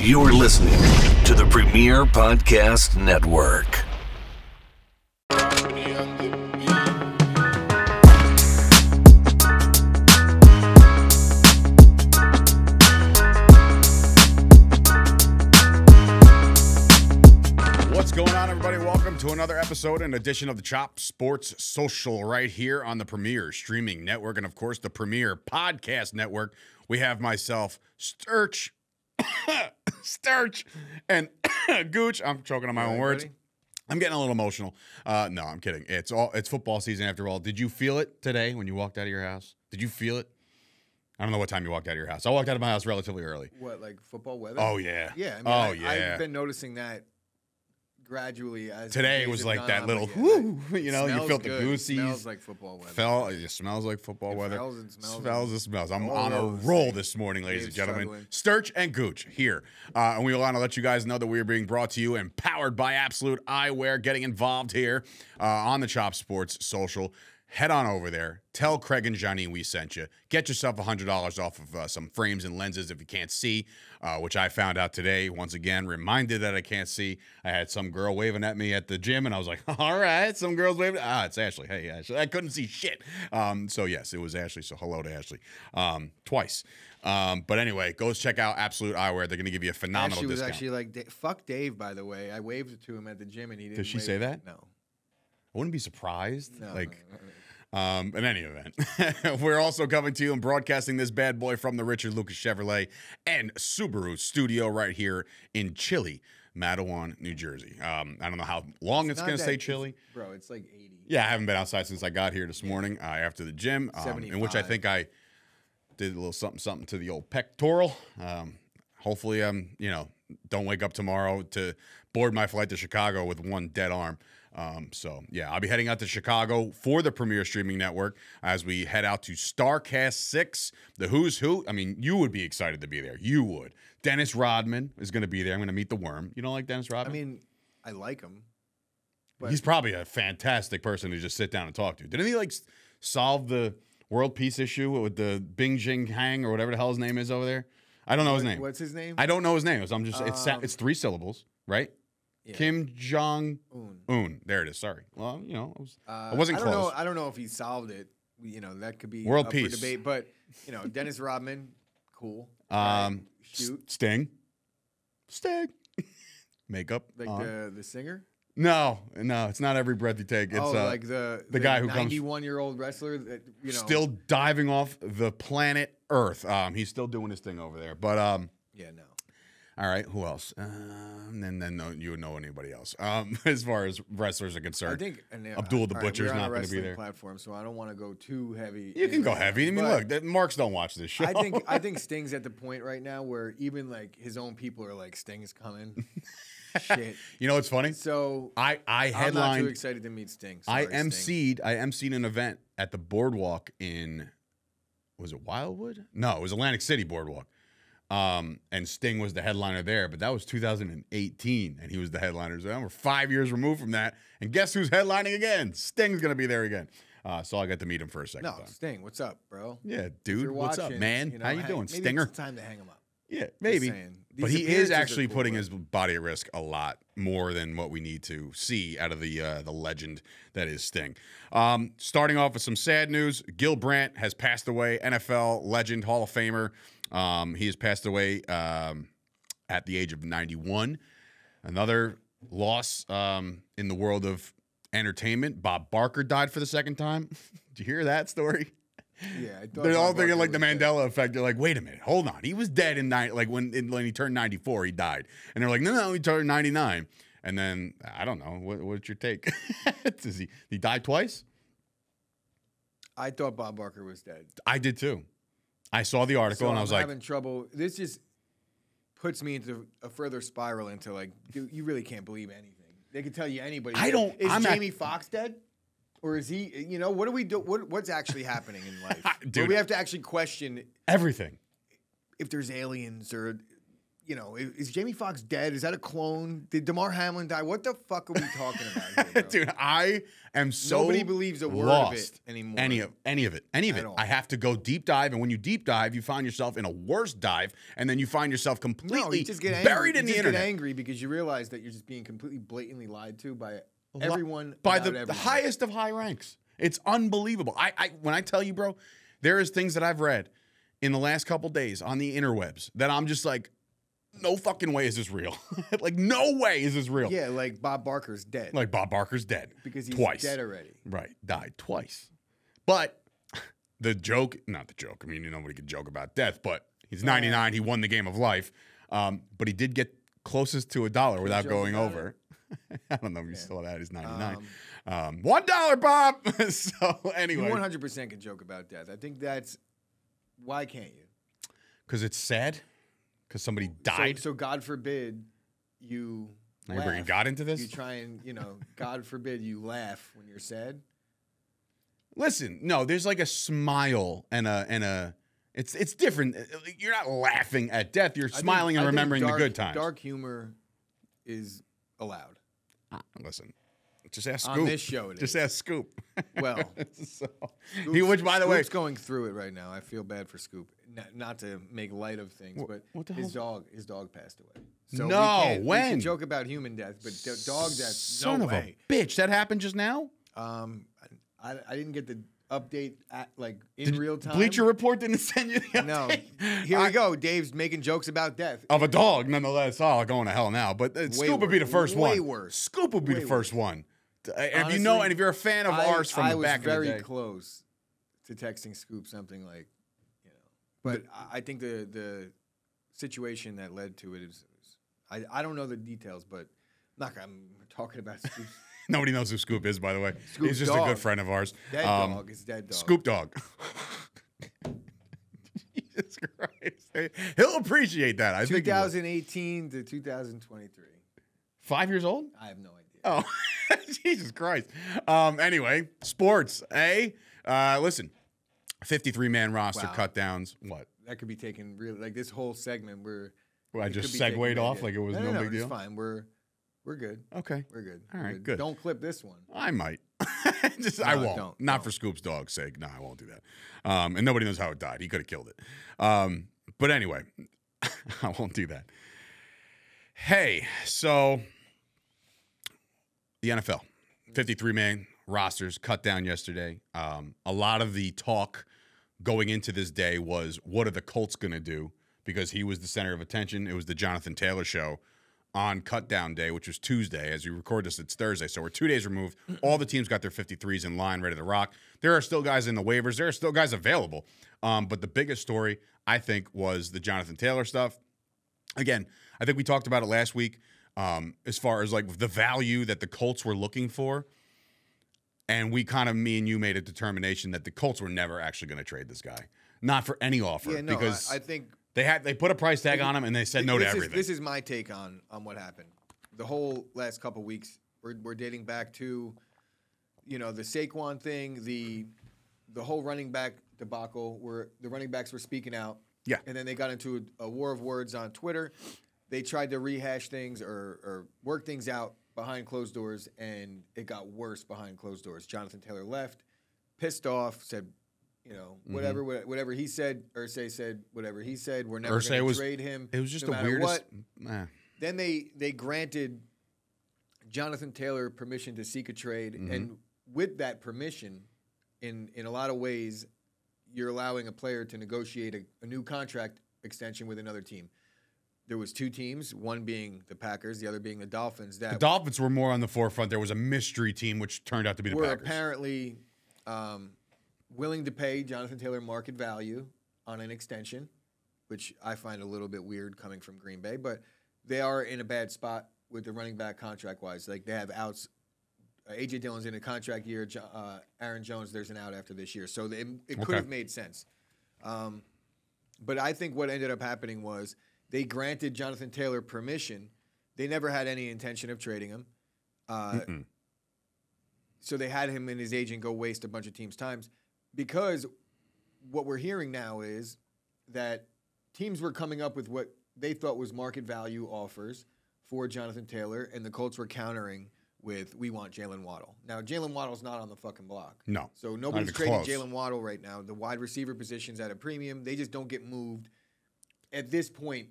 You're listening to the Premier Podcast Network. What's going on, everybody? Welcome to another episode and edition of the Chop Sports Social right here on the Premier Streaming Network and, of course, the Premier Podcast Network. We have myself, Sturch, Sturch, and Gooch. I'm choking on my own words. I'm getting a little emotional. Uh, no, I'm kidding. It's all it's football season after all. Did you feel it today when you walked out of your house? Did you feel it? I don't know what time you walked out of your house. I walked out of my house relatively early. What, like football weather? Oh yeah. Yeah. I mean, oh I, yeah. I've been noticing that gradually as Today was like that little whoo, you know, you felt the good. It goosies. Smells like football weather. Fell, it smells like football It weather. smells and smells Smells and- smells. I'm on a roll things. this morning, ladies and gentlemen. struggling. Sturch and Gooch here. Uh, and we want to let you guys know that we are being brought to you and powered by Absolute Eyewear. Getting involved here uh, on the Chop Sports social. Head on over there. Tell Craig and Johnny we sent you. Get yourself $100 off of uh, some frames and lenses if you can't see, uh, which I found out today. Once again, reminded that I can't see. I had some girl waving at me at the gym, and I was like, all right, some girls waving. Ah, it's Ashley. Hey, Ashley. I couldn't see shit. Um, so, yes, it was Ashley. So, hello to Ashley um, twice. Um, but anyway, go check out Absolute Eyewear. They're going to give you a phenomenal Ashley was discount. actually like, "Fuck Dave." By the way, I waved to him at the gym and he didn't. she wave. say that? No. I wouldn't be surprised. No. like. Um, in any event, we're also coming to you and broadcasting this bad boy from the Richard Lucas Chevrolet and Subaru studio right here in chilly Matawan, New Jersey. Um, I don't know how long it's, not going to stay it's- chilly. bro. It's like eighty. Yeah, I haven't been outside since I got here this morning uh, after the gym, um, in which I think I did a little something something to the old pectoral. Um, hopefully, I'm you know don't wake up tomorrow to board my flight to Chicago with one dead arm. Um, so yeah, I'll be heading out to Chicago for the Premier Streaming Network as we head out to Starrcast Six, the Who's Who. I mean, you would be excited to be there. You would. Dennis Rodman is going to be there. I'm going to meet the Worm. You don't like Dennis Rodman? I mean, I like him. but- He's probably a fantastic person to just sit down and talk to. Didn't he like solve the world peace issue with the Bing Jing Hang or whatever the hell his name is over there? I don't know his name. What's his name? I don't know his name. So I'm just it's Um, it's three syllables, right? Yeah. Kim Jong Un. Un. There it is. Sorry. Well, you know, I, was, Uh, I wasn't I don't close. Know, I don't know if he solved it. You know, that could be World up peace. for debate. But you know, Dennis Rodman, cool. Um, shoot Sting. Sting. Makeup. like on. the the singer. no, no, it's not every breath you take. It's oh, uh, like the the guy who comes- ninety-one year old wrestler that you know still diving off the planet Earth. Um, he's still doing his thing over there. But um, Yeah, no. All right, who else? Um, and then no, you would know anybody else. Um, as far as wrestlers are concerned. I think and, uh, Abdul the all Butcher's we're on a not gonna be wrestling there. Platform, so I don't want to go too heavy. you can go heavy. I mean, look, that Marks don't watch this show. I think I think Sting's at the point right now where even like his own people are like Sting's coming. Shit. you know what's funny? So I I I'm not too excited to meet Sting. I Sorry, Sting. emceed. I emceed an event at the Boardwalk in. Was it Wildwood? No, it was Atlantic City Boardwalk. Um, and Sting was the headliner there, but that was 2018, and he was the headliner. So we're five years removed from that, and guess who's headlining again? Sting's gonna be there again. Uh, so I got to meet him for a second No, time. Sting, what's up, bro? Yeah, dude, what's up, man? you know, How you hang- doing, maybe Stinger? It's time to hang him up. Yeah, maybe. But he is actually cool, putting his body at risk a lot more than what we need to see out of the uh, the legend that is Sting. Um, starting off with some sad news: Gil Brandt has passed away. NFL legend, Hall of Famer. Um, he has passed away um, at the age of 91. Another loss um, in the world of entertainment. Bob Barker died for the second time. Did you hear that story? Yeah, They're all thinking like the was dead. Mandela effect. They're like, wait a minute, hold on. He was dead in nine, like when in, when he turned 94, he died. And they're like, no, no, he turned 99. And then I don't know. What, what's your take? Does he he died twice? I thought Bob Barker was dead. I did too. I saw the article So and I I'm was like, having trouble. This just puts me into a further spiral into like, dude, you really can't believe anything. They could tell you anybody. I don't- Is I'm Jamie Foxx dead? Or is he? You know, what do we do? What, what's actually happening in life? Where Dude. we have to actually question everything. if there's aliens or, you know, i- is Jamie Foxx dead? Is that a clone? Did Damar Hamlin die? What the fuck are we talking about here. Dude, I am so Nobody believes a word lost. of it anymore. Any of any of it, any of At it. all. I have to go deep dive, and when you deep dive, you find yourself in a worse dive, and then you find yourself completely no, you just get angry. buried in you the just internet. get angry because you realize that you're just being completely blatantly lied to by everyone by the, the highest of high ranks. It's unbelievable. I, I when I tell you, bro, there is things that I've read in the last couple days on the interwebs that I'm just like, no fucking way is this real. like, no way is this real. Yeah, like Bob Barker's dead Like Bob Barker's dead because he's twice. dead already. Right, died twice. But the joke, not the joke. I mean, nobody could joke about death, but he's 99. He won the game of life. Um, but he did get closest to a dollar without going over. I don't know if you saw that. He's 99. Um, Um, one dollar, Bob. so You anyway, 100% can joke about death. I think that's why can't you? because it's sad, because somebody died. So, God forbid you. You're bringing. God into this? You try and you know, God forbid you laugh when you're sad. Listen, no, there's like a smile and a and a. It's it's different. You're not laughing at death. You're I think- smiling and remembering dark- the good times. Dark humor is allowed. Ah, Listen, just ask On Scoop. this show it just is. ask Scoop. Well, so, he, which by the way, Scoop's going through it right now. I feel bad for Scoop. Not, not to make light of things, Wh- but what his hell's- dog, his dog passed away. So No, when? joke about human death, but dog death, son no of way. a bitch, that happened just now. Um, I, I didn't get the update at, like in Did- real time. Bleacher Report didn't send you the No. Here I- we go. Dave's making jokes about death. Of a dog, nonetheless. Oh, going to hell now. But uh, Scoop would be the first Way one. worse. Scoop would be Way the first worse. one. And if you know, and if you're a fan of I, ours from I the was back very in the day, close to texting Scoop something like, you know, but I- I think the the situation that led to it is, is I, I don't know the details, but not I'm talking about Scoop. nobody knows who Scoop is, by the way. Scoop's He's just a good friend of ours. Dead Um, dog is dead dog. Scoop Dog. Jesus Christ. He'll appreciate that. I think. 2018 to 2023. Five years old? I have no idea. Oh, Jesus Christ. Um, anyway, sports, eh? Uh, listen, 53 man roster Wow. cut downs. What? That could be taken really like this whole segment. We're Well, I just segued off like it was no, no, no, big it's deal. fine. We're we're good. Okay. We're good. All right, We're good. Don't clip this one. I might. just, I won't. don't, Not don't. for Scoop's dog's sake. No, I won't do that. Um, and nobody knows how it died. He could have killed it. Um, but anyway, I won't do that. Hey, so the NFL, 53 man rosters cut down yesterday. Um, a lot of the talk going into this day was what are the Colts going to do? Because he was the center of attention. It was the Jonathan Taylor show on cut down day, which was Tuesday. As we record this, it's Thursday. So we're two days removed. All the teams got their 53s in line, ready to rock. There are still guys in the waivers, there are still guys available. Um, but the biggest story, I think, was the Jonathan Taylor stuff again, I think we talked about it last week um, as far as like the value that the Colts were looking for. And we kind of, me and you made a determination that the Colts were never actually going to trade this guy. Not for any offer. Yeah, no, because I, I think they had they put a price tag on him and they said no to this everything. Is, this is my take on on what happened. The whole last couple weeks, we're, we're dating back to, you know, the Saquon thing, the the whole running back debacle, where the running backs were speaking out. Yeah. And then they got into a, a war of words on Twitter. They tried to rehash things or, or work things out behind closed doors, and it got worse behind closed doors. Jonathan Taylor left, pissed off, said, you know, Mm-hmm. whatever, whatever he said. Irsay said whatever he said. We're never going to trade him. it was just no the weirdest. what. eh. Then they they granted Jonathan Taylor permission to seek a trade, Mm-hmm. and with that permission, in in a lot of ways, you're allowing a player to negotiate a, a new contract extension with another team. There was two teams, one being the Packers, the other being the Dolphins. That The Dolphins were more on the forefront. There was a mystery team, which turned out to be the were Packers. apparently um, willing to pay Jonathan Taylor market value on an extension, which I find a little bit weird coming from Green Bay, but they are in a bad spot with the running back contract wise. Like they have outs. Uh, AJ Dillon's in a contract year. Uh, Aaron Jones, there's an out after this year, so they, it could Okay. have made sense. Um, but I think what ended up happening was they granted Jonathan Taylor permission. They never had any intention of trading him. Uh, so they had him and his agent go waste a bunch of teams' times because what we're hearing now is that teams were coming up with what they thought was market value offers for Jonathan Taylor, and the Colts were countering with we want Jalen Waddle. Now Jalen Waddle's not on the fucking block. No, So nobody's trading. Jalen Waddle right now. The wide receiver position's at a premium. They just don't get moved. At this point,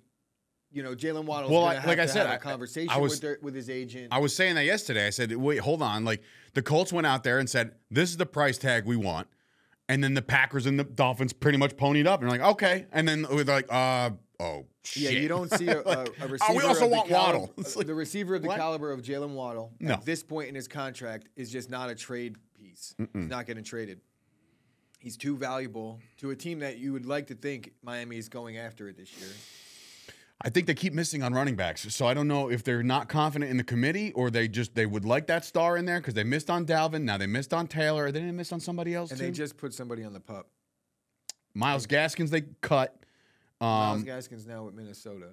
you know, Jalen Waddle's Well, I- like I said, a conversation I was- with, their, with his agent. I was saying that yesterday. I said, wait, hold on. Like the Colts went out there and said, this is the price tag we want. And then the Packers and the Dolphins pretty much ponied up and like, okay. And then we're like, uh, oh, Yeah, you don't see a, a, a oh, receiver. we also want caliber, Waddle. Like, the receiver of the what? caliber of Jalen Waddle No. at this point in his contract is just not a trade piece. He's not getting traded. He's too valuable to a team that you would like to think Miami is going after it this year. I think they keep missing on running backs. So I don't know if they're not confident in the committee or they just they would like that star in there because they missed on Dalvin. Now they missed on Taylor. They didn't miss on somebody else And too. they just put somebody on the pup. Myles Gaskins they cut. Myles Um, Gaskins now with Minnesota.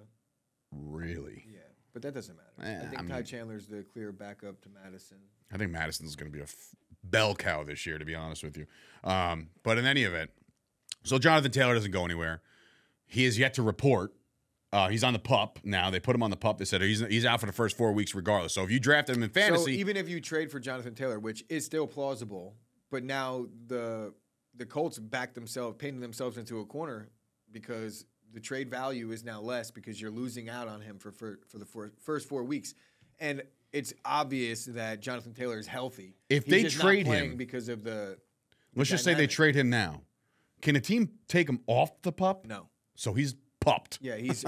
really, Yeah, but that doesn't matter. Eh, I think I Ty mean- Chandler's the clear backup to Mattison. I think Mattison's going to be a f- bell cow this year, to be honest with you. Um, but in any event, so Jonathan Taylor doesn't go anywhere. He is yet to report. Uh, he's on the pup now. They put him on the pup. They said he's he's out for the first four weeks regardless. So if you draft him in So fantasy, even if you trade for Jonathan Taylor, which is still plausible, but now the the Colts backed themselves, painted themselves into a corner because the trade value is now less because you're losing out on him for for, for the four, first four weeks, and it's obvious that Jonathan Taylor is healthy. If He's they trade him- because of the let's just say they trade him now. Can a team take him off the pup? no, So he's pupped. yeah, he's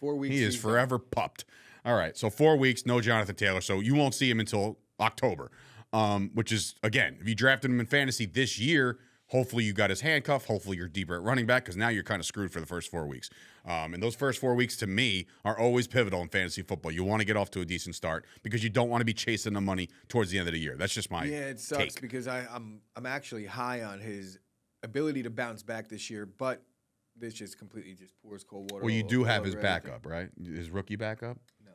four weeks. He is he's done. forever pupped. All right, so four weeks, no Jonathan Taylor. So you won't see him until October, um, which is again, if you drafted him in fantasy this year, hopefully you got his handcuff. Hopefully you're deeper at running back because now you're kind of screwed for the first four weeks. Um, and those first four weeks to me are always pivotal in fantasy football. You want to get off to a decent start because you don't want to be chasing the money towards the end of the year. That's just my Yeah, it sucks take. because I, I'm I'm actually high on his ability to bounce back this year, but this just completely just pours cold water. Well, you all- do all have his over everything. backup, right? His rookie backup. No,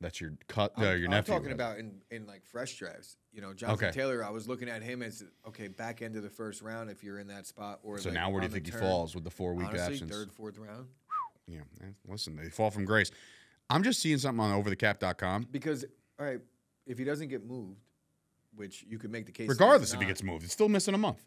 That's your cut. I'm, uh, your I'm nephew. talking about in, in like fresh drafts. You know, Jonathan Okay. Taylor. I was looking at him as okay, back end of the first round if you're in that spot, or So like now where do you the think he turn. falls with the four week Honestly, absence? third, fourth round. Yeah, eh, listen, they fall from grace. I'm just seeing something on overthecap.com. Because all right, if he doesn't get moved, which you could make the case, that he's Regardless if he not, gets moved, it's still missing a month.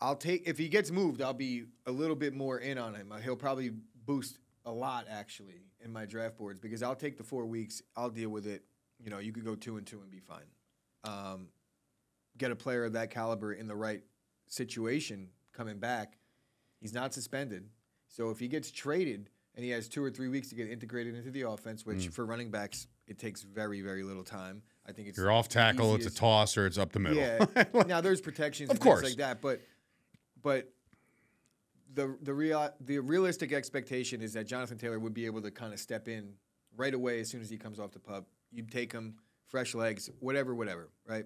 I'll take if he gets moved, I'll be a little bit more in on him. He'll probably boost a lot actually in my draft boards because I'll take the four weeks. I'll deal with it. You know, you could go two and two and be fine. Um, get a player of that caliber in the right situation coming back. He's not suspended, so if he gets traded and he has two or three weeks to get integrated into the offense, which Mm. for running backs it takes very very little time. I think it's You're off tackle, it's a toss, or it's up the middle. yeah. now there's protections, Of and course. like that, but but the the real the realistic expectation is that Jonathan Taylor would be able to kind of step in right away as soon as he comes off the pup. You'd take him, fresh legs, whatever, whatever, right?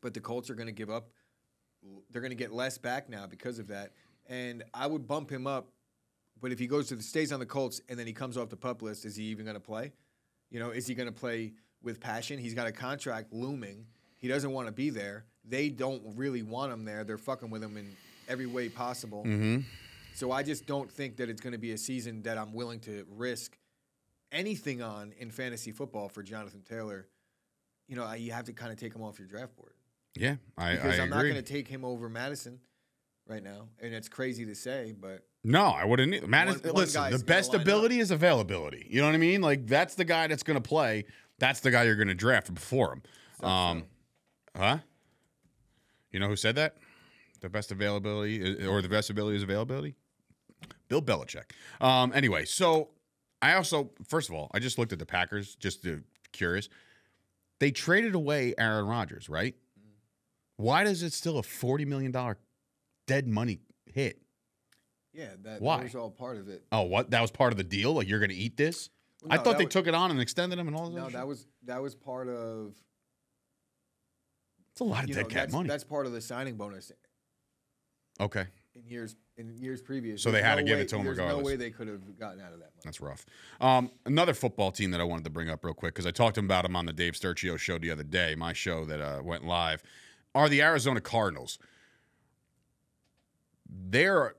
But the Colts are going to give up. They're going to get less back now because of that, and I would bump him up. But if he goes to the stays on the Colts and then he comes off the pup list, is he even going to play? You know, is he going to play with passion? He's got a contract looming. He doesn't want to be there. They don't really want him there. They're fucking with him in every way possible. Mm-hmm. So I just don't think that it's going to be a season that I'm willing to risk anything on in fantasy football for Jonathan Taylor. You know, I, you have to kind of take him off your draft board Yeah, I, I because I'm not going to take him over Mattison right now, and it's crazy to say, but no, I wouldn't. either. Mattison, One- listen, the best line up. ability is availability. You know what I mean? Like that's the guy that's going to play. That's the guy you're going to draft before him. so- Um, huh? You know who said that? The best availability, or the best ability is availability. Bill Belichick. Um, anyway, so I also, first of all, I just looked at the Packers, just to, curious. They traded away Aaron Rodgers, right? Why does it still a forty million dollar dead money hit? yeah, that, Why? that was all part of it. Oh, what? That was part of the deal. Like you're going to eat this? Well, I thought they was- took it on and extended him and all No, that. that was that was part of It's a lot of dead know, cat money. that's part of the signing bonus okay, in years in years previous. So they had to give way- it to him there's regardless. No way they could have gotten out of that money. that's rough. Um, another football team that I wanted to bring up real quick because I talked to him about him on the Dave Sturcio show the other day, my show that uh, went live, are the Arizona Cardinals. They're,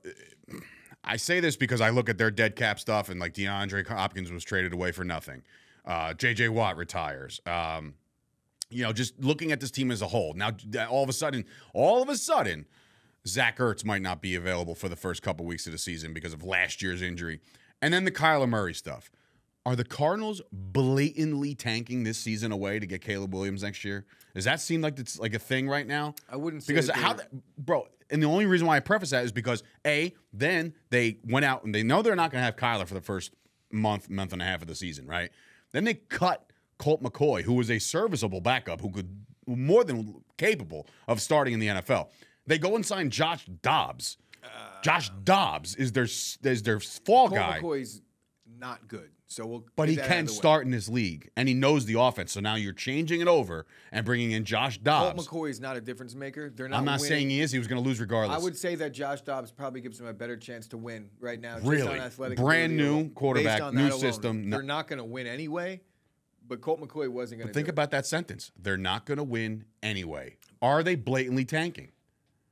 I say this because I look at their dead cap stuff and like DeAndre Hopkins was traded away for nothing. Uh, JJ Watt retires. Um, you know, just looking at this team as a whole. Now, all of a sudden, all of a sudden, Zach Ertz might not be available for the first couple weeks of the season because of last year's injury. And then the Kyler Murray stuff. Are the Cardinals blatantly tanking this season away to get Caleb Williams next year? Does that seem like it's like a thing right now? I wouldn't say because how, bro. And the only reason why I preface that is because a then they went out and they know they're not going to have Kyler for the first month, month and a half of the season, right? Then they cut Colt McCoy, who was a serviceable backup, who could more than capable of starting in the NFL. They go and sign Josh Dobbs. Uh, Josh Dobbs is their is their fall guy. Colt guy. McCoy's not good, so we'll. But he can start in this league, and he knows the offense. So now you're changing it over and bringing in Josh Dobbs. Colt. McCoy is not a difference maker. They're not. I'm not winning. saying he is. He was going to lose regardless. I would say that Josh Dobbs probably gives him a better chance to win right now. just Really? Brand new quarterback, new alone, system, They're not going to win anyway. But Colt McCoy wasn't going to Think about that sentence. They're not going to win anyway. Are they blatantly tanking?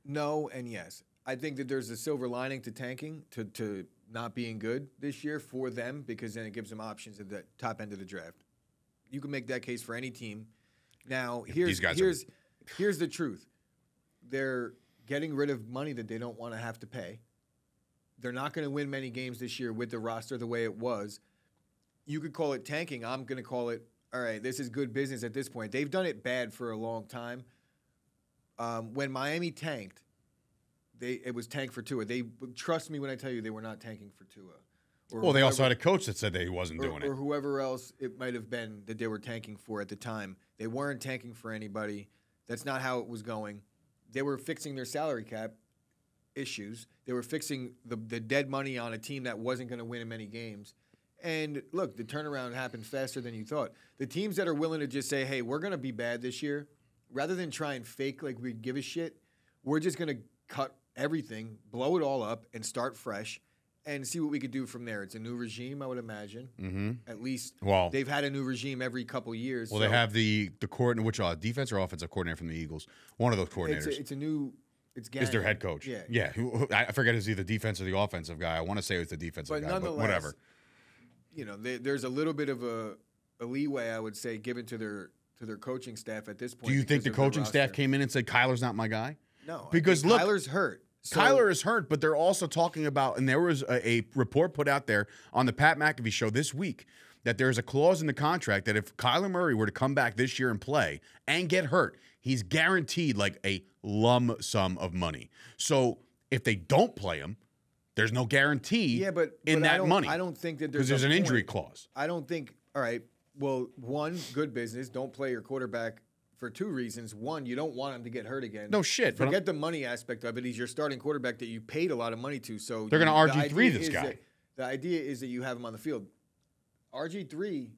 No and yes. I think that there's a silver lining to tanking, to, to not being good this year for them, because then it gives them options at the top end of the draft. You can make that case for any team. Now, here's guys are- here's here's the truth. They're getting rid of money that they don't want to have to pay. They're not going to win many games this year with the roster the way it was. You could call it tanking. I'm going to call it, all right, this is good business at this point. They've done it bad for a long time. Um, when Miami tanked, they it was tank for Tua. They trust me when I tell you they were not tanking for Tua. Or Well, they also had a coach that said that he wasn't or, doing it, or whoever else it might have been that they were tanking for at the time. They weren't tanking for anybody. That's not how it was going. They were fixing their salary cap issues. They were fixing the, the dead money on a team that wasn't going to win in many games. And look, the turnaround happened faster than you thought. The teams that are willing to just say, hey, we're going to be bad this year, rather than try and fake like we give a shit, we're just going to cut everything, blow it all up, and start fresh and see what we could do from there. It's a new regime, I would imagine. Mm-hmm. At least Well- they've had a new regime every couple years. Well, so they have the the coordinator, which uh, defense or offensive coordinator from the Eagles. One of those it's coordinators a, it's a new. It's is their head coach. Yeah, yeah. Who, I forget is he the defense or the offensive guy. I want to say it was the defensive But guy, but whatever. you know, they, there's a little bit of a, a leeway, I would say, given to their to their coaching staff at this point. Do you think the coaching staff came in and said Kyler's not my guy? No, I because look, Kyler's hurt. So- Kyler is hurt, but they're also talking about, and there was a, a report put out there on the Pat McAfee show this week that there's a clause in the contract that if Kyler Murray were to come back this year and play and get hurt, he's guaranteed like a lump sum of money. So if they don't play him, there's no guarantee Yeah, but in but I that don't- money. I don't think that because there's, there's an injury clause. I don't think. All right. Well, one, good business. Don't play your quarterback for two reasons. One, you don't want him to get hurt again. No shit, Forget the money aspect of it. He's your starting quarterback that you paid a lot of money to. So They're gonna the RG3 this guy. that- the idea is that you have him on the field. RG three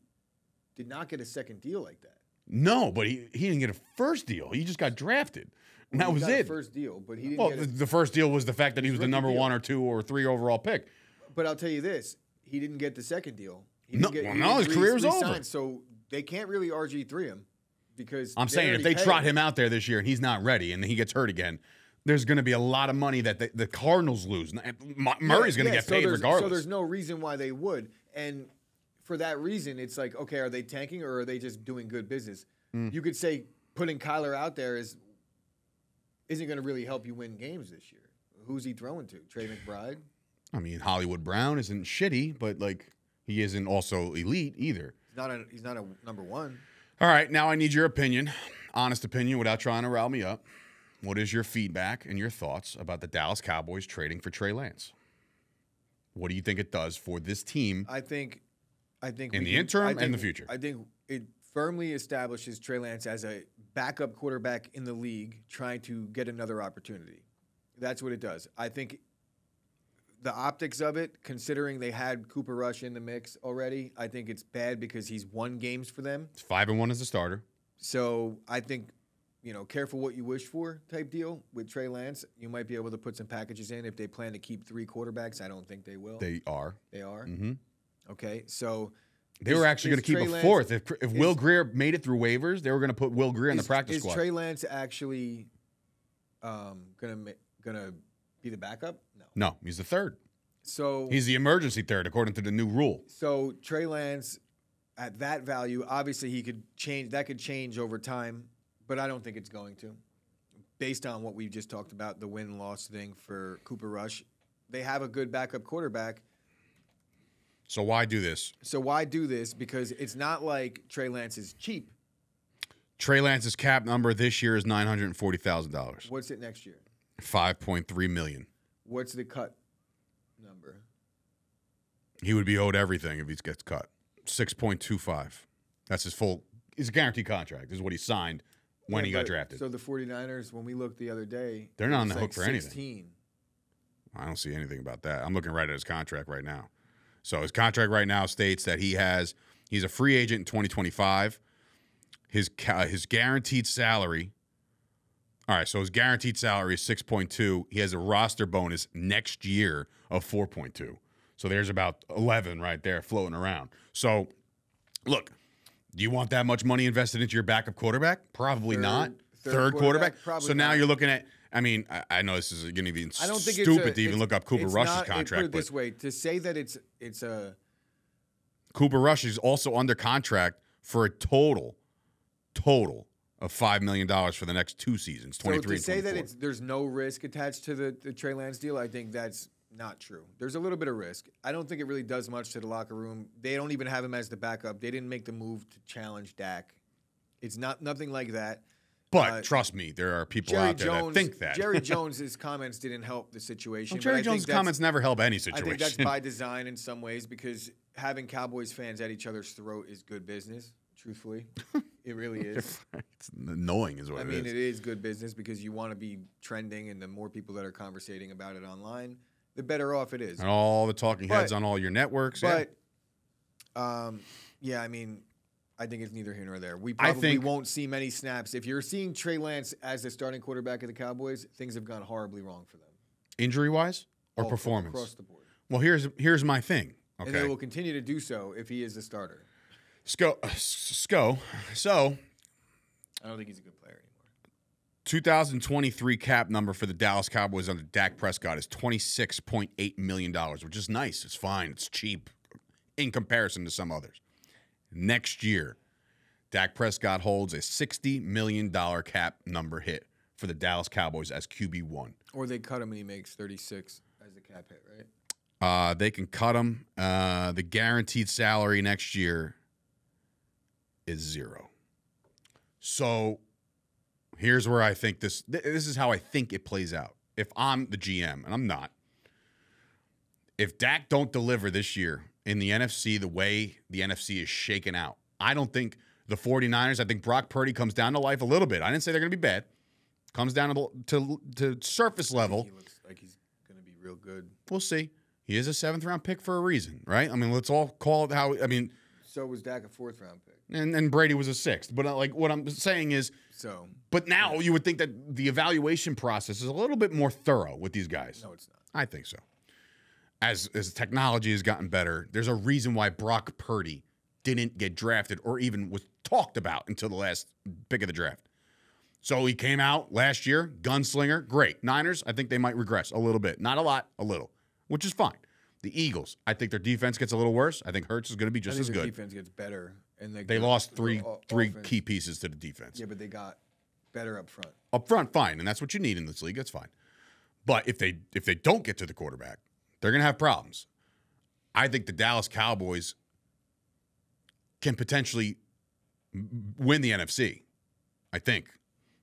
did not get a second deal like that. No, but he, he didn't get a first deal. He just got drafted. And that He was got a it. First deal, but he didn't well, A, the first deal was the fact that he was the number deal. one or two or three overall pick. but I'll tell you this: he didn't get the second deal. He No- get, well, no, his re- career is re-sign, over. So they can't really RG three him because I'm saying if they paid trot him out there this year and he's not ready and he gets hurt again, there's going to be a lot of money that the, the Cardinals lose. Murray's going to Yeah, get so paid regardless. So there's no reason why they would. And for that reason, it's like, okay, are they tanking or are they just doing good business? Hmm. You could say putting Kyler out there is isn't going to really help you win games this year. Who's he throwing to? Trey McBride? I mean, Hollywood Brown isn't shitty, but like he isn't also elite either. He's not a he's not a number one. All right, now I need your opinion, honest opinion, without trying to rile me up. What is your feedback and your thoughts about the Dallas Cowboys trading for Trey Lance? What do you think it does for this team? I think I think In the can- interim I and the future. I think it firmly establishes Trey Lance as a backup quarterback in the league trying to get another opportunity. That's what it does. I think the optics of it, considering they had Cooper Rush in the mix already, I think it's bad because he's won games for them. It's five and one as a starter. So I think, you know, careful what you wish for type deal with Trey Lance. You might be able to put some packages in if they plan to keep three quarterbacks. I don't think they will. They are. They are. hmm Okay. So They is- were actually going to keep Trey a Lance- fourth. If, if Will Grier made it through waivers, they were going to put Will Grier in the practice is squad. Trey Lance actually um, gonna ma- gonna be the backup? No. no, he's the third. So He's the emergency third according to the new rule. So Trey Lance, at that value, obviously he could change. That could change over time, but I don't think it's going to. Based on what we just talked about, the win loss thing for Cooper Rush, they have a good backup quarterback. So why do this? So why do this? Because it's not like Trey Lance is cheap. Trey Lance's cap number this year is nine hundred and forty thousand dollars. What's it next year? Five point three million. What's the cut number? He would be owed everything if he gets cut. Six point two five. That's his full. It's a guaranteed contract. This is what he signed when Yeah, he got drafted. So the 49ers, when we looked the other day, They're not on the like hook for anything. 16. I don't see anything about that. I'm looking right at his contract right now. So his contract right now states that he has he's a free agent in 2025. His ca- his guaranteed salary. All right, so his guaranteed salary is 6.2. He has a roster bonus next year of 4.2. So there's about 11 right there floating around. So look, do you want that much money invested into your backup quarterback? Probably Third- not. third Third, quarterback. quarterback? So now not. you're looking at. I mean, I, I know this is going to be I don't think stupid it's a, to even look up Cooper Rush's not- contract. Put it but this way: to say that it's it's a Cooper Rush is also under contract for a total, total of five million dollars for the next two seasons, so to say that it's there's no risk attached to the, the Trey Lance deal. I think that's not true. There's a little bit of risk. I don't think it really does much to the locker room. They don't even have him as the backup. They didn't make the move to challenge Dak. It's not nothing like that. but uh, trust me, there are people Jerry out there Jones that think that. Jerry Jones's comments didn't help the situation. Well, Jerry I think Jones' comments never help any situation. I think that's by design in some ways because having Cowboys fans at each other's throat is good business. Truthfully, it really is. it's annoying, is what I it mean, is. it is good business because you want to be trending, and the more people that are conversating about it online, the better off it is. And all the talking heads But- on all your networks. yeah. But, um, yeah, I mean, I think it's neither here nor there. We I probably think- won't see many snaps. If you're seeing Trey Lance as the starting quarterback of the Cowboys, things have gone horribly wrong for them. injury wise or All- performance. across the board, well, here's here's my thing. and they will continue to do so if he is the starter. Sco, uh, Sco. So I don't think he's a good player anymore. 2023 cap number for the Dallas Cowboys under Dak Prescott is $26.8 million, which is nice. It's fine. It's cheap in comparison to some others. Next year, Dak Prescott holds a $60 million cap number hit for the Dallas Cowboys as QB1. Or they cut him and he makes 36 as the cap hit, right? Uh, they can cut him. Uh, the guaranteed salary next year is zero. So here's where I think this. th- This is how I think it plays out. If I'm the GM, and I'm not, if Dak don't deliver this year in the NFC the way the NFC is shaken out, I don't think the 49ers. I think Brock Purdy comes down to life a little bit. I didn't say they're going to be bad. Comes down to to, to surface level. He looks like he's going to be real good. We'll see. He is a seventh round pick for a reason, right? I mean, let's all call it how. I mean, So was Dak a fourth round pick. And, and Brady was a sixth. But uh, like what I'm saying is, So but now you would think that the evaluation process is a little bit more thorough with these guys. no, it's not. I think so. As as technology has gotten better, there's a reason why Brock Purdy didn't get drafted or even was talked about until the last pick of the draft. So he came out last year, gunslinger, great. Niners, I think they might regress a little bit, not a lot, a little, which is fine. The Eagles, I think their defense gets a little worse. I think Hurts is going to be I just think as their good. defense gets better, and they They got lost three o- three offense- key pieces to the defense. Yeah, but they got better up front. Up front, fine, and that's what you need in this league. That's fine. But if they if they don't get to the quarterback, they're going to have problems. I think the Dallas Cowboys can potentially win the NFC. I think,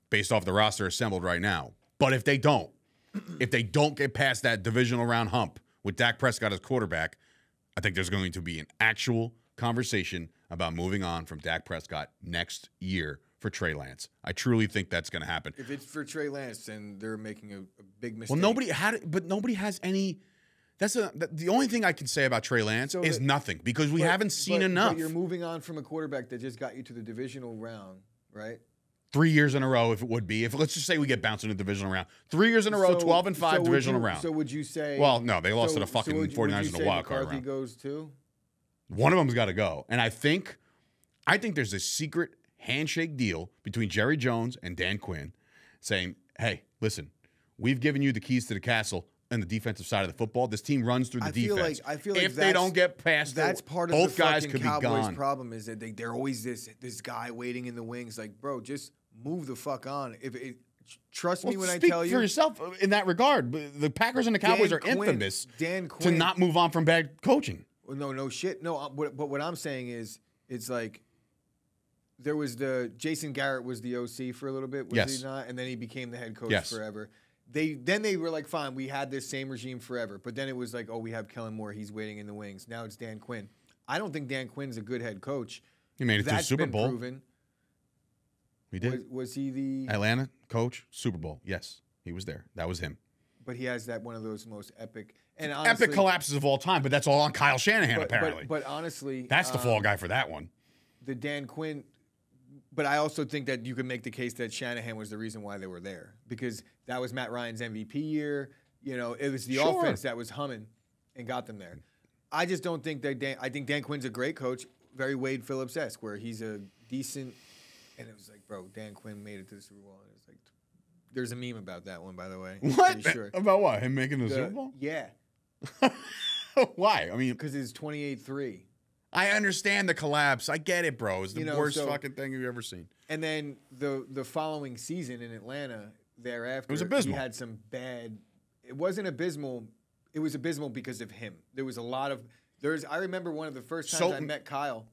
based off the roster assembled right now. But if they don't, if they don't get past that divisional round hump with Dak Prescott as quarterback, I think there's going to be an actual conversation about moving on from Dak Prescott next year for Trey Lance. I truly think that's going to happen. If it's for Trey Lance, then they're making a, a big mistake. Well, nobody had but nobody has any. That's a, the- the only thing I can say about Trey Lance So is the- nothing because we But- haven't seen but- enough. But you're moving on from a quarterback that just got you to the divisional round, right? Three years in a row, if it would be, if let's just say we get bounced in the divisional round, three years in a row, So- twelve and five would divisional you- round. So would you say? well, no, they lost so- to the fucking so would you- 49ers you in the say wild card McCarthy round. goes too. One of them's got to go, and I think, I think there's a secret handshake deal between Jerry Jones and Dan Quinn, saying, "Hey, listen, we've given you the keys to the castle. and the defensive side of the football. This team runs through the I feel defense. like I feel like if they don't get past That's it, part of both the guys could be Cowboys' gone. problem is that they they're always this this guy waiting in the wings. Like, bro, just move the fuck on. If it, trust me when I speak tell for you, yourself in that regard. The Packers and the Cowboys Dan are Quinn- infamous Dan Quinn, to not move on from bad coaching. Well, no, no shit. No, uh, but, but what I'm saying is, it's like there was the Jason Garrett was the OC for a little bit, was Yes. he not? And then he became the head coach Yes. forever. They then they were like, fine, we had this same regime forever. But then it was like, oh, we have Kellen Moore, he's waiting in the wings. Now it's Dan Quinn. I don't think Dan Quinn's a good head coach. He made it to the Super Bowl. proven. He did. Was, was he the? Atlanta coach, Super Bowl. Yes, he was there. That was him. But he has that one of those most epic and honestly, Epic collapses of all time, but that's all on Kyle Shanahan, But, apparently. but, but honestly, that's the um, fall guy for that one. the Dan Quinn. But I also think that you can make the case that Shanahan was the reason why they were there because that was Matt Ryan's MVP year. You know, it was the Sure. offense that was humming and got them there. I just don't think that Dan. I think Dan Quinn's a great coach, very Wade Phillips esque, where he's a decent. And it was like, bro, Dan Quinn made it to the Super Bowl. And it's like, there's a meme about that one, by the way. What? Sure. About what? Him making the, The- Super Bowl? Yeah, Why? I mean, because it's 28-3. I understand the collapse. I get it, bro. It's the You know, worst so- fucking thing you've ever seen. And then the the following season in Atlanta, thereafter, was abysmal. he had some bad. It wasn't abysmal. It was abysmal because of him. There was a lot of there's. I remember one of the first times So- I met Kyle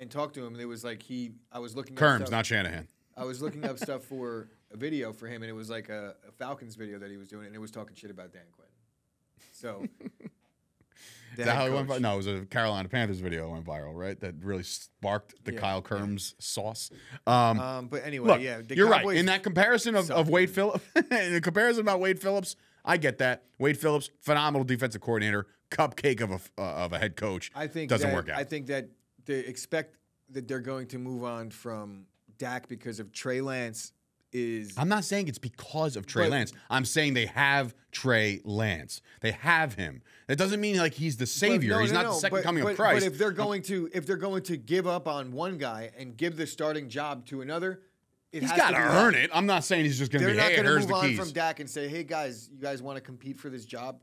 and talked to him. And it was like he. I was looking. up Kerms, stuff- not Shanahan. I was looking up stuff for a video for him, and it was like a, a Falcons video that he was doing, and it was talking shit about Dan Quinn. So. Is that how it went? coach. vi- No, it was a Carolina Panthers video that went viral, right? That really sparked the Yeah, Kyle Kerms sauce. Um, Um, but anyway, look, yeah, the you're right. In that comparison of, of. Wade Phillips, in the comparison about Wade Phillips, I get that. Wade Phillips, phenomenal defensive coordinator, cupcake of a uh, of a head coach. I think doesn't that, work out. I think that they expect that they're going to move on from Dak because of Trey Lance is I'm not saying it's because of Trey But- Lance. I'm saying they have Trey Lance. They have him. That doesn't mean like he's the savior. No, he's no, not no, the second but- coming but, of Christ. But if they're going to if they're going to give up on one guy and give the starting job to another, it he's got to earn that. it. I'm not saying he's just going to be. They're not Hey, going to move on keys. from Dak and say, "Hey guys, you guys want to compete for this job?"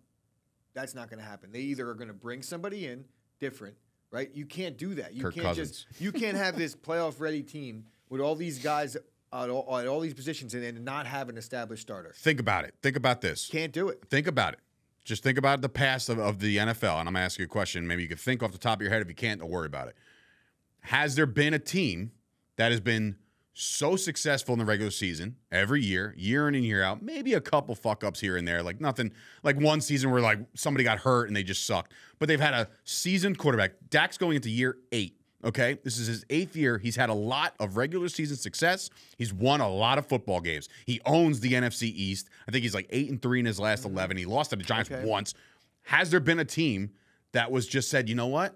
That's not going to happen. They either are going to bring somebody in different, right? You can't do that. You Kirk can't Cousins. just you can't have this playoff ready team with all these guys at all, at all these positions and then not have an established starter. Think about it. Think about this. Can't do it. Think about it. Just think about the past of, of the NFL. And I'm going to ask you a question. Maybe you can think off the top of your head. If you can't, don't worry about it. Has there been a team that has been so successful in the regular season every year, year in and year out? Maybe a couple fuck ups here and there, like nothing, like one season where like somebody got hurt and they just sucked. But they've had a seasoned quarterback. Dak's going into year eight. Okay, this is his eighth year. He's had a lot of regular season success. He's won a lot of football games. He owns the NFC East. I think he's like eight and three in his last mm-hmm. eleven. He lost to the Giants Okay. once. Has there been a team that was just said, you know what?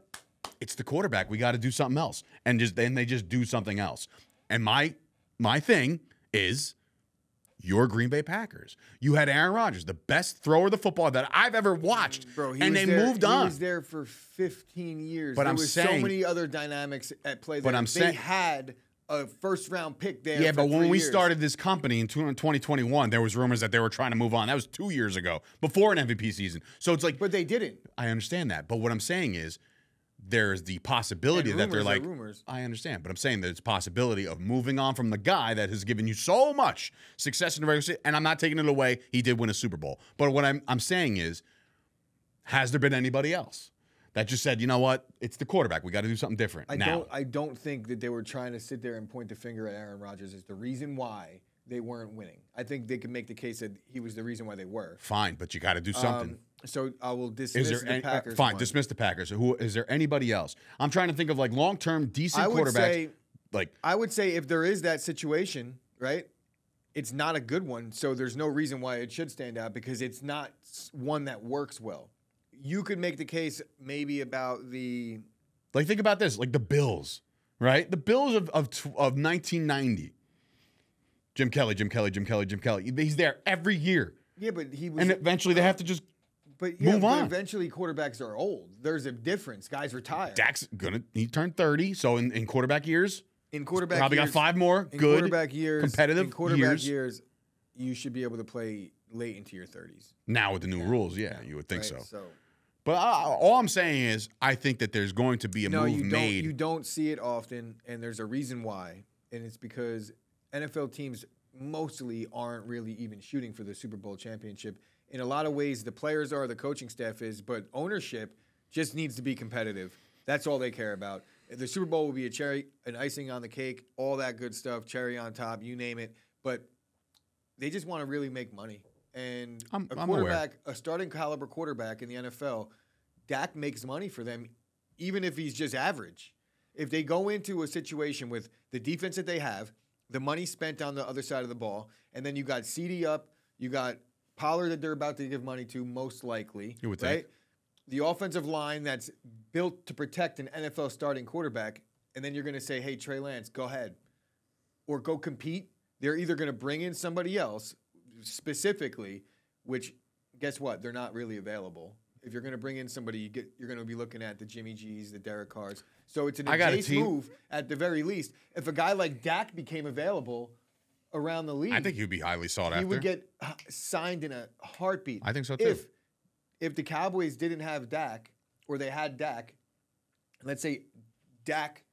It's the quarterback. We got to do something else, and just then they just do something else. And my my thing is your Green Bay Packers. You had Aaron Rodgers, the best thrower of the football that I've ever watched, Bro, he and they there, moved he on. was there for 15 years. But there I'm was saying- so many other dynamics at play. But. I'm they saying- had a first round pick there. Yeah, but when we years. started this company in 2021, there was rumors that they were trying to move on. That was two years ago, before an MVP season. So it's like, but they didn't. I understand that. But what I'm saying is, there's the possibility that they're like, rumors. I understand, but I'm saying there's a possibility of moving on from the guy that has given you so much success in the regular season. And I'm not taking it away. He did win a Super Bowl. But what I'm I'm saying is, has there been anybody else that just said, you know what, it's the quarterback. We got to do something different I now. don't. I don't think that they were trying to sit there and point the finger at Aaron Rodgers as the reason why they weren't winning. I think they could make the case that he was the reason why they were. Fine, but you got to do something. Um, so I will dismiss the any, Packers. fine? one. Dismiss the Packers. Who is there? Anybody else? I'm trying to think of like long term decent I would quarterbacks. say. like I would say if there is that situation, right? It's not a good one, so there's no reason why it should stand out because it's not one that works well. You could make the case maybe about the like think about this, like the Bills, right? The Bills of of, tw- of 1990. Jim Kelly, Jim Kelly, Jim Kelly, Jim Kelly. He's there every year, yeah, but he was and eventually they have to just. but yeah, move but on. eventually quarterbacks are old. There's a difference. Guys retire. Dak's gonna. He turned 30, so in, in quarterback years, in quarterback probably years, got five more in good quarterback years, competitive in quarterback years. years, you should be able to play late into your 30s. Now with the new rules, yeah, you would think right? so. So But I, all I'm saying is, I think that there's going to be a no, move you don't. made. You don't see it often, and there's a reason why, and it's because NFL teams mostly aren't really even shooting for the Super Bowl championship. In a lot of ways, the players are, the coaching staff is, but ownership just needs to be competitive. That's all they care about. The Super Bowl will be a cherry, an icing on the cake, all that good stuff, cherry on top, you name it. But they just want to really make money. And I'm- a quarterback, a starting caliber quarterback in the NFL, Dak makes money for them, even if he's just average. If they go into a situation with the defense that they have, the money spent on the other side of the ball, and then you got CD up, you got Pollard that they're about to give money to, most likely. You would right? think. The offensive line that's built to protect an NFL starting quarterback, and then you're going to say, hey, Trey Lance, go ahead. Or go compete. They're either going to bring in somebody else specifically, which guess what? They're not really available. If you're going to bring in somebody, you get, you're going to be looking at the Jimmy G's, the Derek Carrs. So it's an I got a base team- move at the very least. If a guy like Dak became available around the league, I think he'd be highly sought after. he after. would get uh, signed in a heartbeat. I think so, too. If if the Cowboys didn't have Dak, or they had Dak, and let's say Dak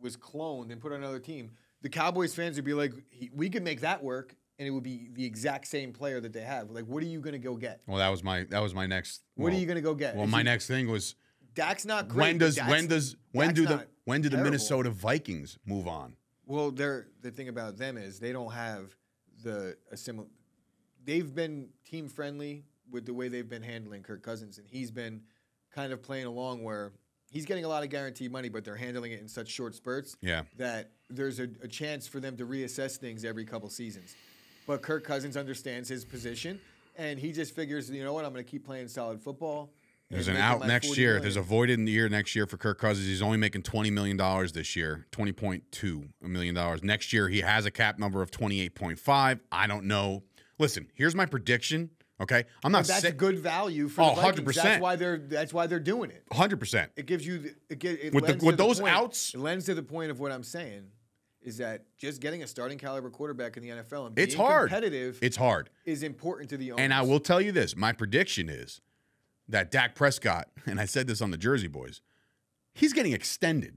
was cloned and put on another team, the Cowboys fans would be like, "He- "We could make that work." And it would be the exact same player that they have. Like, what are you going to go get? well, that was my that was my next. What well, are you going to go get? Well, If my you- next thing was Dak's not great. when does Dak's- when does when Dak's do the when do the terrible. Minnesota Vikings move on? Well, they're the thing about them is they don't have the a similar. They've been team friendly with the way they've been handling Kirk Cousins, and he's been kind of playing along where he's getting a lot of guaranteed money, but they're handling it in such short spurts Yeah. that there's a, a chance for them to reassess things every couple seasons. But Kirk Cousins understands his position, and he just figures, you know what, I'm going to keep playing solid football. There's an out next year. million. There's a voided in the year next year for Kirk Cousins. He's only making twenty million dollars this year, twenty point two million dollars. Next year he has a cap number of twenty eight point five. I don't know. Listen, here's my prediction. Okay, I'm not But that's saying good value for Oh, the 100%. That's why they're that's why they're doing it. hundred percent. it gives you the, it, it With the- with the those point- outs- It lends to the point of what I'm saying is that just getting a starting caliber quarterback in the NFL and It's being hard. competitive It's hard. is important to the owners. And I will tell you this: my prediction is that Dak Prescott, and I said this on the Jersey Boys, he's getting extended.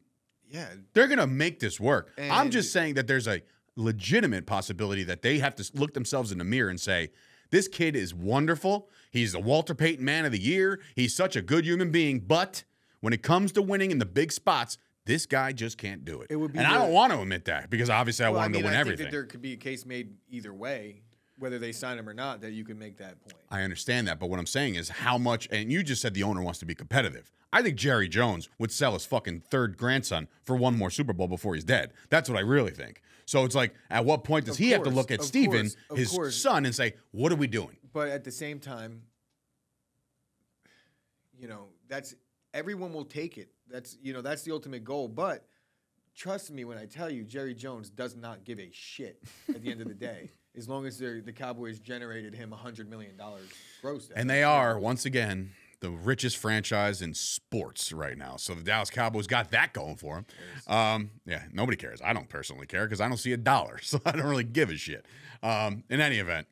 yeah, They're going to make this work. I'm just saying that there's a legitimate possibility that they have to look themselves in the mirror and say, this kid is wonderful. He's the Walter Payton Man of the Year. He's such a good human being. But when it comes to winning in the big spots, this guy just can't do it. It would be and I don't want to admit that because obviously I well, want him I mean, to win I everything. think that there could be a case made either way, whether they sign him or not, that you can make that point. I understand that, but what I'm saying is how much, and you just said the owner wants to be competitive. I think Jerry Jones would sell his fucking third grandson for one more Super Bowl before he's dead. That's what I really think. So it's like, at what point does Of he have to look at Stephen, course, his course. son, and say, what are we doing? But at the same time, you know, that's everyone will take it. That's you know, that's the ultimate goal. But trust me when I tell you, Jerry Jones does not give a shit at the end of the day. As long as the Cowboys generated him hundred million dollars gross, And they are, once again, the richest franchise in sports right now. So the Dallas Cowboys got that going for them. Um, yeah, nobody cares. I don't personally care because I don't see a dollar. So I don't really give a shit. Um, in any event,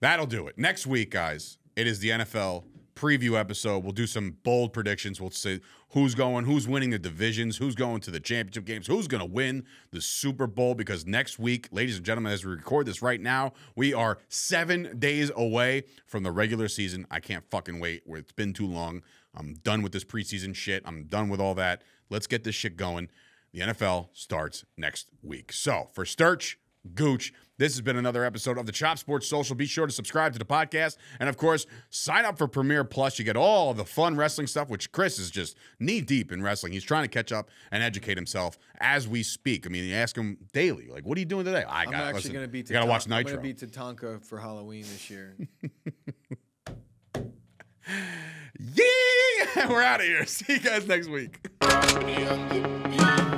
that'll do it. Next week, guys, it is the NFL preview episode. We'll do some bold predictions. We'll say who's going, who's winning the divisions, who's going to the championship games, who's going to win the Super Bowl. Because next week, ladies and gentlemen, as we record this right now, we are seven days away from the regular season. I can't fucking wait. It's been too long. I'm done with this preseason shit. I'm done with all that. Let's get this shit going. The NFL starts next week. So for Sturch, Gooch. This has been another episode of the Chop Sports Social. Be sure to subscribe to the podcast. And of course, sign up for Premier Plus. You get all the fun wrestling stuff, which Chris is just knee deep in wrestling. He's trying to catch up and educate himself as we speak. I mean, you ask him daily, like, what are you doing today? I I'm got actually going to be. Got to watch I'm Nitro. going to be Tatanka for Halloween this year. yeah! We're out of here. See you guys next week. Yeah.